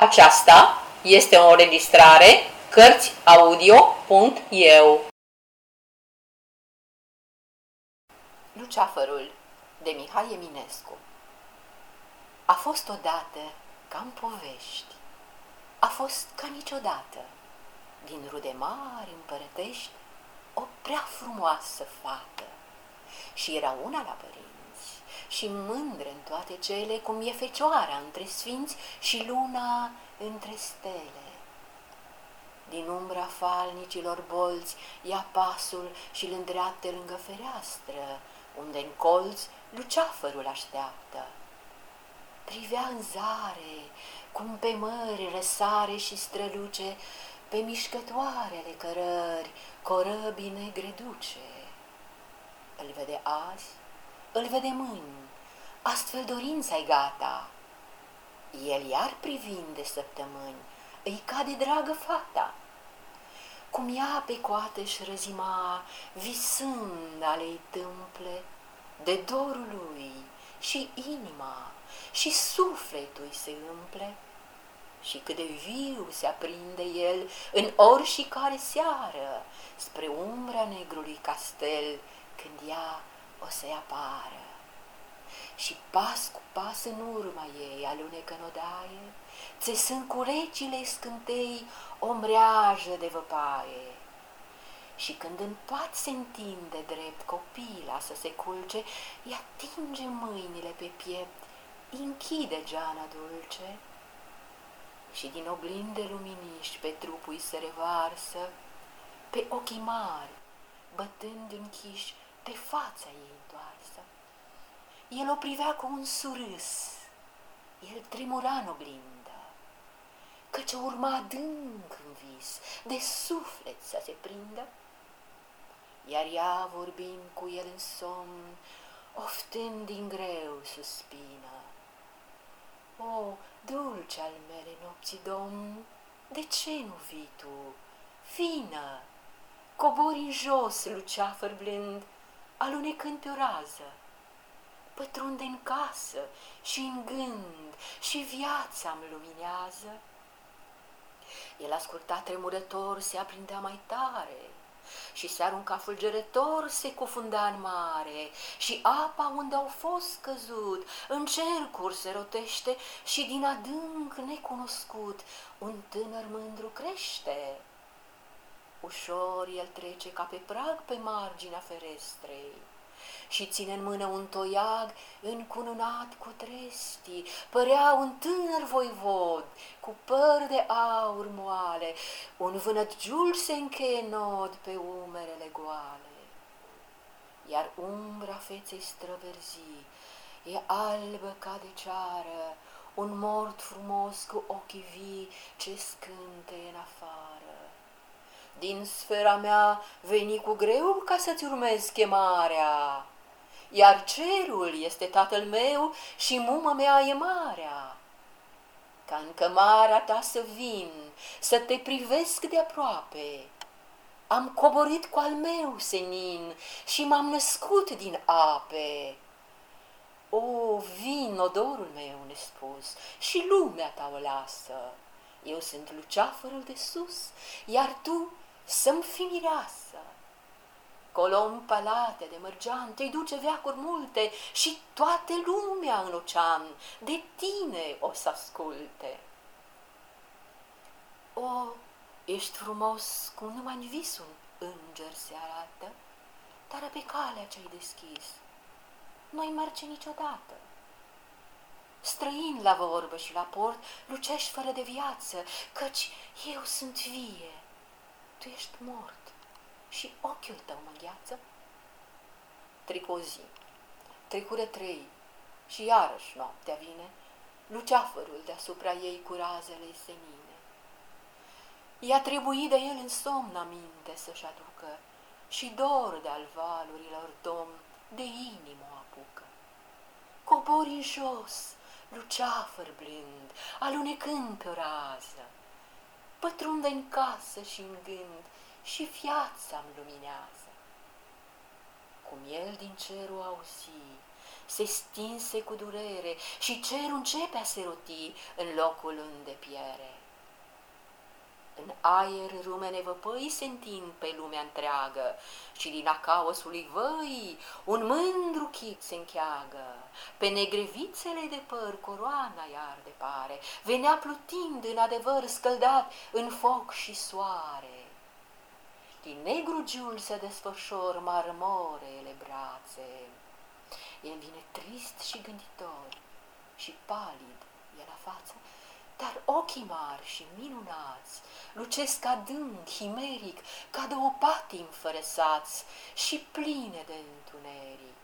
Aceasta este o înregistrare Cărțiaudio.eu Luceafărul de Mihai Eminescu. A fost odată ca în povești, a fost ca niciodată, din rude mari împărătești, o prea frumoasă fată. Și era una la părinți și mândră în toate cele, cum e fecioara între sfinți și luna între stele. Din umbra falnicilor bolți ia pasul și îl îndreapte lângă fereastră, unde în colț luceafărul așteaptă. Privea în zare, cum pe mări răsare și străluce, pe mișcătoarele cărări, corăbii negre duce. Îl vede azi, îl vede mâini, astfel dorința-i gata. El iar privind de săptămâni, îi cade dragă fata. Cum ea pe coate și răzima, visând ale-i tâmple, de dorul lui și inima și sufletul se umple, și cât de viu se aprinde el în ori și care seară, spre umbra negrului castel, când ea o să-i apară. Și pas cu pas în urma ei alunecă în odaie, țesând cu recile scântei o mreajă de văpaie. Și când în pat se întinde drept copila să se culce, îi atinge mâinile pe piept, închide geana dulce și din oglinde luminiști pe trupul se revarsă, pe ochii mari, bătând închiși pe fața ei întoarsă. El o privea cu un surâs, el tremura în oglindă, căci urma adânc în vis, de suflet să se prindă. Iar ea, vorbind cu el în somn, oftând din greu suspină. O, dulce al mele nopții, domn, de ce nu vii tu, fină, cobori în jos, luceafăr blând, alunecând pe o rază, pătrunde în casă și în gând și viața îmi luminează. El asculta tremurător, se aprindea mai tare și se arunca fulgerător, se cufunda în mare și apa unde au fost căzut în cercuri se rotește și din adânc necunoscut un tânăr mândru crește. Ușor el trece ca pe prag pe marginea ferestrei și ține în mână un toiag încununat cu trestii. Părea un tânăr voivod cu păr de aur moale, un vânătgiul se încheie nod pe umerele goale. Iar umbra feței străverzi e albă ca de ceară, un mort frumos cu ochii vii ce scânte în afară. Din sfera mea veni cu greu ca să-ți urmezi chemarea, iar cerul este tatăl meu și muma mea e marea. Ca în cămara ta să vin, să te privesc de aproape. Am coborit cu al meu senin și m-am născut din ape. O, vin odorul meu nespus și lumea ta o lasă. Eu sunt luceafărul de sus, iar tu să-mi fi mireasă. Colom palate de mărgean, te duce veacuri multe și toate lumea în ocean de tine o să asculte. O, ești frumos cum numai în vis un înger se arată, dar pe calea ce-ai deschis nu-ai merge niciodată. Străin la vorbă și la port, lucești fără de viață, căci eu sunt vie tu ești mort și ochiul tău mă gheață. Tricozi, trecură trei și iarăși noaptea vine, luceafărul deasupra ei cu razele senine. I-a trebuit de el în somn aminte să-și aducă și dor de-al valurilor domn de inimă apucă. Cobori în jos, luceafăr blând, alunecând pe o rază, pătrunde în casă și în gând și viața-mi luminează. Cum el din cerul auzi, se stinse cu durere și cerul începe a se roti în locul unde piere. În aer rumene văpăi se întind pe lumea întreagă și din acaosului văi un mândru chip se încheagă. Pe negrevițele de păr coroana iar de pare, venea plutind în adevăr scăldat în foc și soare. Din negru giul se desfășor marmorele brațe, el vine trist și gânditor și palid e la față, dar ochii mari și minunați lucesc adânc, chimeric, ca două patii înfărăsați și pline de întuneric.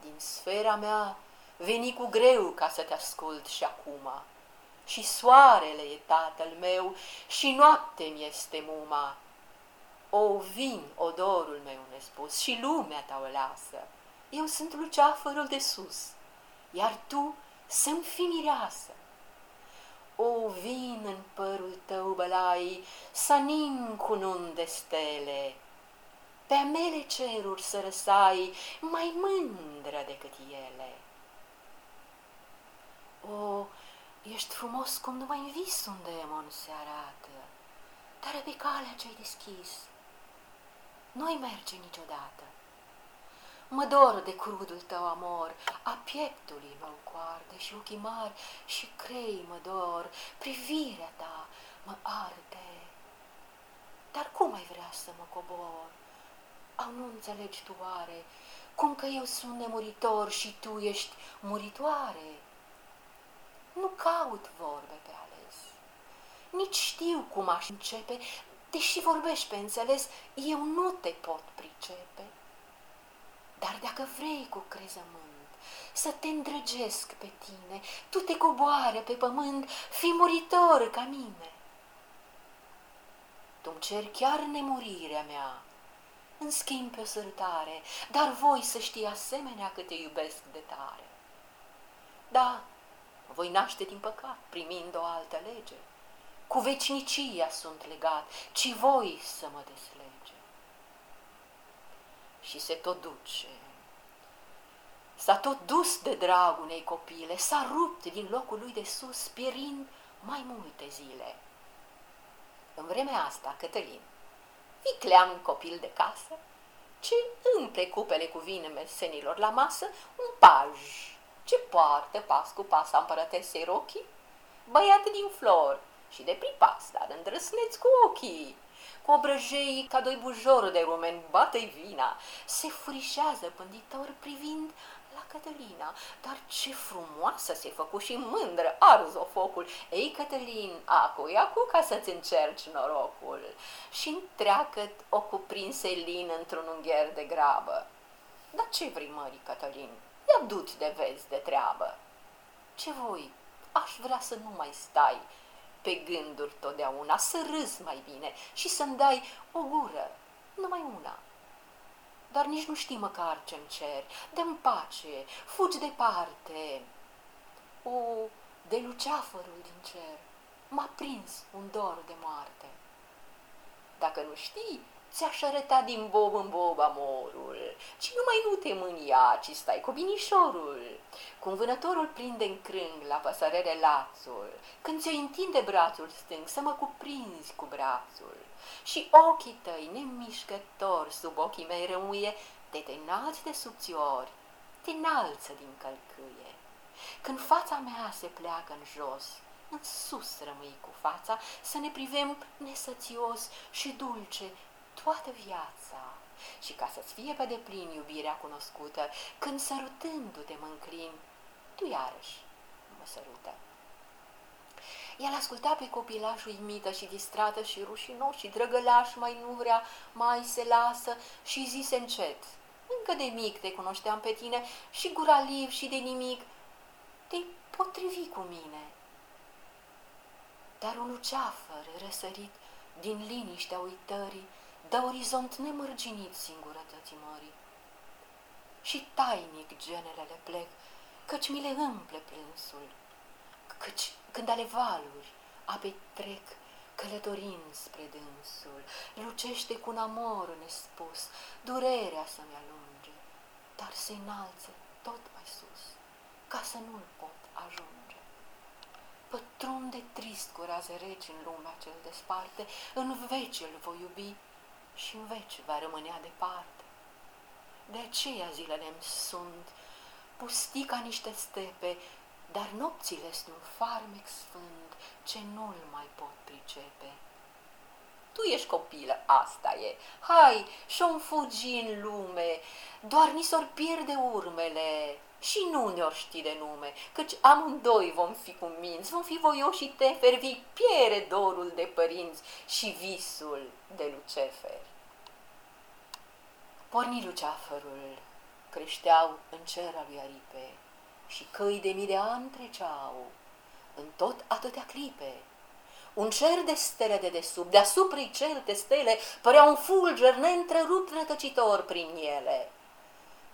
Din sfera mea veni cu greu ca să te ascult și acum, și soarele e tatăl meu și noapte mi este muma. O, vin, odorul meu nespus, și lumea ta o lasă. Eu sunt luceafărul de sus, iar tu să-mi fi mireasă. O, vin în părul tău, bălai, să nin cu nun de stele, pe mele ceruri să răsai mai mândră decât ele. O, ești frumos cum numai în vis un demon se arată, dar pe calea ce-ai deschis nu-i merge niciodată. Mă dor de crudul tău amor, a pieptului meu coarde și ochii mari și crei mă dor, privirea ta mă arde. Dar cum ai vrea să mă cobor? Au nu înțelegi tu oare, cum că eu sunt nemuritor și tu ești muritoare? Nu caut vorbe pe ales, nici știu cum aș începe, deși vorbești pe înțeles, eu nu te pot pricepe. Dar dacă vrei cu crezământ să te îndrăgesc pe tine, tu te coboare pe pământ, fi muritor ca mine. Tu-mi cer chiar nemurirea mea, în schimb pe o sărutare, dar voi să știi asemenea că te iubesc de tare. Da, voi naște din păcat, primind o altă lege. Cu vecinicia sunt legat, ci voi să mă deslege și se tot duce. S-a tot dus de dragul unei copile, s-a rupt din locul lui de sus, pierind mai multe zile. În vremea asta, Cătălin, vicleam copil de casă, ce împle cupele cu vine mesenilor la masă, un paj ce poartă pas cu pas împărătesei rochii, băiat din flori și de pripas, dar îndrăsneți cu ochii, cu obrăjei ca doi bujor de rumeni, bate-i vina, se furișează pânditor privind la Cătălina, dar ce frumoasă se făcu și mândră, arzo focul. Ei, Cătălin, acu, acu ca să-ți încerci norocul. Și întreacă o cuprinse lin într-un ungher de grabă. Dar ce vrei, mări, Cătălin? Ia du-ți de vezi de treabă. Ce voi? Aș vrea să nu mai stai pe gânduri totdeauna, să râzi mai bine și să-mi dai o gură, numai una. Dar nici nu știi măcar ce-mi cer, dă-mi pace, fugi departe. O, de luceafărul din cer, m-a prins un dor de moarte. Dacă nu știi, ți-aș arăta din bob în bob amorul, ci numai nu te mânia, ci stai cu binișorul. Cum vânătorul prinde în crâng la păsărele lațul, când ți-o întinde brațul stâng să mă cuprinzi cu brațul. Și ochii tăi, nemișcători, sub ochii mei rămuie, te te înalți de subțiori, te înalță din călcâie. Când fața mea se pleacă în jos, în sus rămâi cu fața, să ne privem nesățios și dulce toată viața și ca să-ți fie pe deplin iubirea cunoscută, când sărutându-te mă înclin, tu iarăși mă sărută. El asculta pe copilaș uimită și distrată și rușinos și drăgălaș mai nu vrea, mai se lasă și zise încet. Încă de mic te cunoșteam pe tine și gura liv și de nimic. Te-ai potrivi cu mine. Dar un luceafăr răsărit din liniștea uitării dă orizont nemărginit singurătății mării. Și tainic genelele plec, căci mi le împle plânsul, căci când ale valuri ape trec, călătorind spre dânsul, lucește cu un amor nespus, durerea să-mi alunge, dar se înalță tot mai sus, ca să nu-l pot ajunge. Pătrunde trist cu raze reci în lumea cel desparte, în veci îl voi iubi și în veci va rămânea departe. De aceea zilele sunt pustii ca niște stepe, dar nopțile sunt un farmec sfânt ce nu-l mai pot pricepe. Tu ești copilă, asta e. Hai, și-o fugi în lume, doar ni s-or pierde urmele și nu ne-or ști de nume, căci amândoi vom fi cu minți, vom fi voioși și teferi, vii piere dorul de părinți și visul de Lucefer. Porni luceafărul, creșteau în cer al lui Aripe și căi de mii de ani treceau în tot atâtea clipe. Un cer de stele de desubt, deasupra celte stele, părea un fulger neîntrerupt rătăcitor prin ele.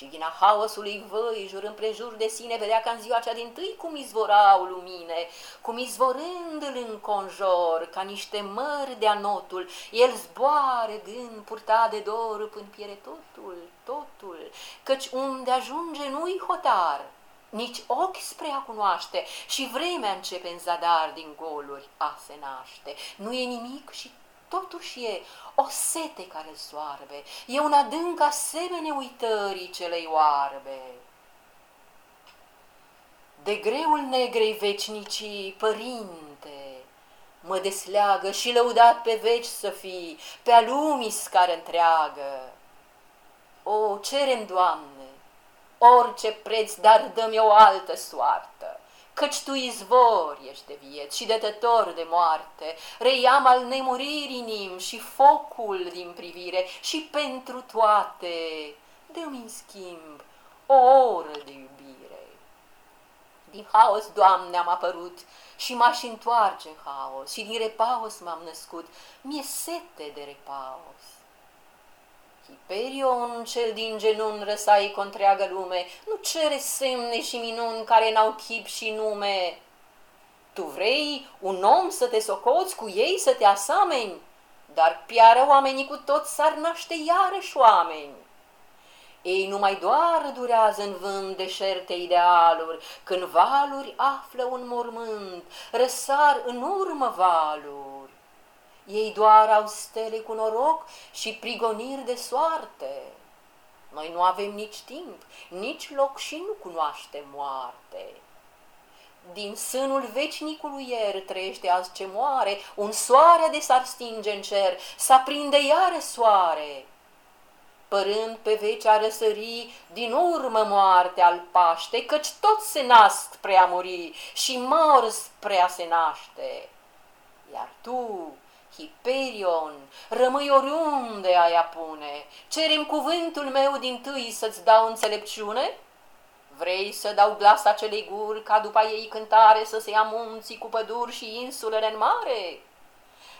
Și din haosului văi, jur împrejur de sine, vedea ca în ziua cea din tâi cum izvorau lumine, cum izvorând îl înconjor, ca niște mări de anotul, el zboare gând purtat de dor până piere totul, totul, căci unde ajunge nu-i hotar, nici ochi spre a cunoaște și vremea începe în zadar din goluri a se naște. Nu e nimic și totuși e o sete care îl soarbe, e un adânc asemenea uitării celei oarbe. De greul negrei vecinicii, părinte, mă desleagă și lăudat pe veci să fii, pe-a lumii scară întreagă. O, cerem, Doamne, orice preț, dar dă-mi o altă soartă, căci Tu izvor ești de vieți și dătător de moarte, reiam al nemuririi inim și focul din privire și pentru toate, dă-mi în schimb o oră de iubire. Din haos, Doamne, am apărut și m-aș întoarce în haos și din repaus m-am născut, mi-e sete de repaus. Hiperion, cel din genun răsai cu întreagă lume, nu cere semne și minuni care n-au chip și nume. Tu vrei un om să te socoți cu ei, să te asameni, dar piară oamenii cu tot s-ar naște iarăși oameni. Ei numai doar durează în vânt deșerte idealuri, când valuri află un mormânt, răsar în urmă valuri. Ei doar au stele cu noroc și prigoniri de soarte. Noi nu avem nici timp, nici loc și nu cunoaștem moarte. Din sânul veșnicului ieri trăiește azi ce moare, un soare de s-ar stinge în cer, să aprinde iară soare. Părând pe veci a răsări, din urmă moarte al paște, căci toți se nasc spre a muri și mor spre a se naște. Iar tu, Hiperion, rămâi oriunde ai apune, cerem cuvântul meu din tâi să-ți dau înțelepciune? Vrei să dau glas acelei guri ca după ei cântare să se ia munții cu păduri și insulele în mare?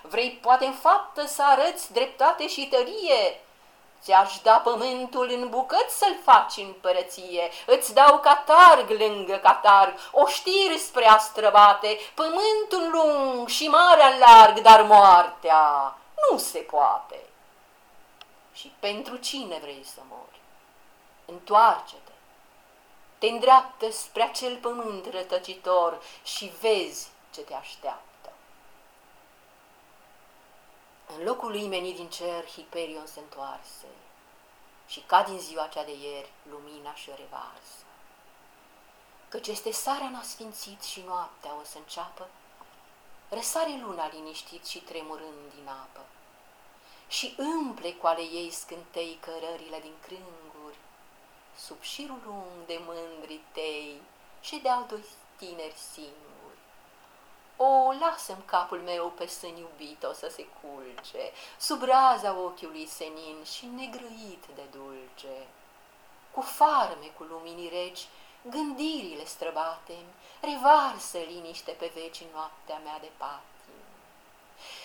Vrei poate în faptă să arăți dreptate și tărie, Ți-aș da pământul în bucăți să-l faci în părăție, Îți dau catarg lângă catarg, o știri spre a străbate, Pământul lung și marea larg, dar moartea nu se poate. Și pentru cine vrei să mori? Întoarce-te, te îndreaptă spre acel pământ rătăcitor și vezi ce te așteaptă. În locul lui menit din cer, Hiperion se întoarse și ca din ziua cea de ieri, lumina și revarsă. Căci este sarea n-a sfințit și noaptea o să înceapă, răsare luna liniștit și tremurând din apă și împle cu ale ei scântei cărările din crânguri, sub șirul lung de mândri tei și de-al doi tineri singuri. O, lasă-mi capul meu pe sân iubit o să se culce, sub raza ochiului senin și negrăit de dulce. Cu cu luminii reci, gândirile străbate revarsă liniște pe veci noaptea mea de patim.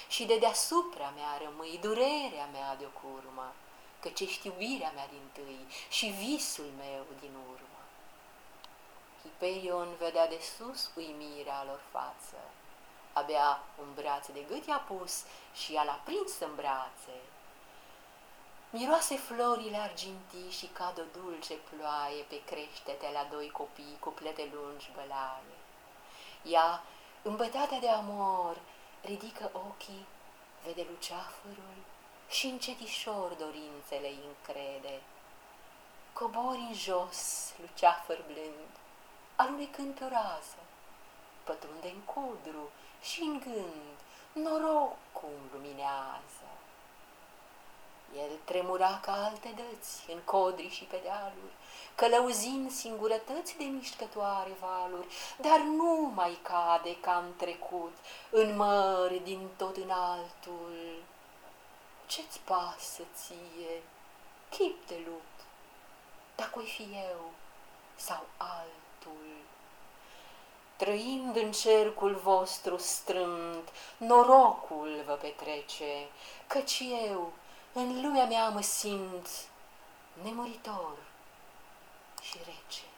Și de deasupra mea rămâi durerea mea de-o curmă, căci ești iubirea mea din tâi și visul meu din urmă. Hiperion vedea de sus uimirea lor față Abia un braț de gât i-a pus și i-a l-a prins în brațe. Miroase florile argintii și cad o dulce ploaie pe creștete la doi copii cu plete lungi bălaie. Ea, îmbătată de amor, ridică ochii, vede luceafărul și încetișor dorințele îi încrede. Cobori în jos, luceafăr blând, alunecând pe o rază, pătrunde în codru și în gând, noroc cum luminează. El tremura ca alte dăți în codri și pe dealuri, călăuzind singurătăți de mișcătoare valuri, dar nu mai cade ca în trecut, în mări din tot în altul. Ce-ți pasă ție, chip de lut, dacă oi fi eu sau altul? Trăind în cercul vostru strâmt, norocul vă petrece, căci eu, în lumea mea mă simt nemuritor și rece.